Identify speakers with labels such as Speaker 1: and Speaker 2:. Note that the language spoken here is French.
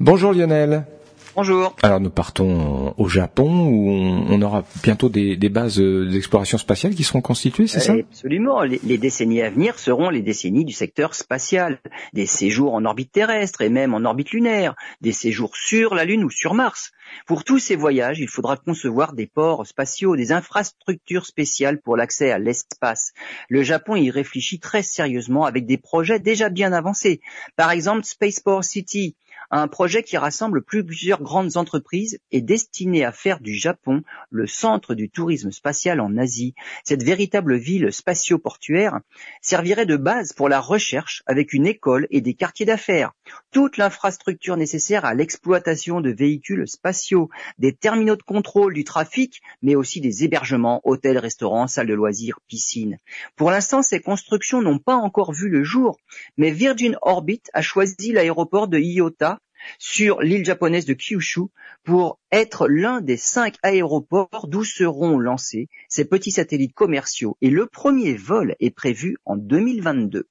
Speaker 1: Bonjour Lionel.
Speaker 2: Bonjour.
Speaker 1: Alors nous partons au Japon où on, aura bientôt des, bases d'exploration spatiale qui seront constituées, c'est ça?
Speaker 2: Absolument. Les, décennies à venir seront les décennies du secteur spatial. Des séjours en orbite terrestre et même en orbite lunaire, des séjours sur la Lune ou sur Mars. Pour tous ces voyages, il faudra concevoir des ports spatiaux, des infrastructures spéciales pour l'accès à l'espace. Le Japon y réfléchit très sérieusement avec des projets déjà bien avancés. Par exemple, Spaceport City, un projet qui rassemble plusieurs grandes entreprises est destiné à faire du Japon le centre du tourisme spatial en Asie. Cette véritable ville spatio-portuaire servirait de base pour la recherche avec une école et des quartiers d'affaires. Toute l'infrastructure nécessaire à l'exploitation de véhicules spatiaux, des terminaux de contrôle du trafic, mais aussi des hébergements, hôtels, restaurants, salles de loisirs, piscines. Pour l'instant, ces constructions n'ont pas encore vu le jour, mais Virgin Orbit a choisi l'aéroport de Iota sur l'île japonaise de Kyushu pour être l'un des cinq aéroports d'où seront lancés ces petits satellites commerciaux et le premier vol est prévu en 2022.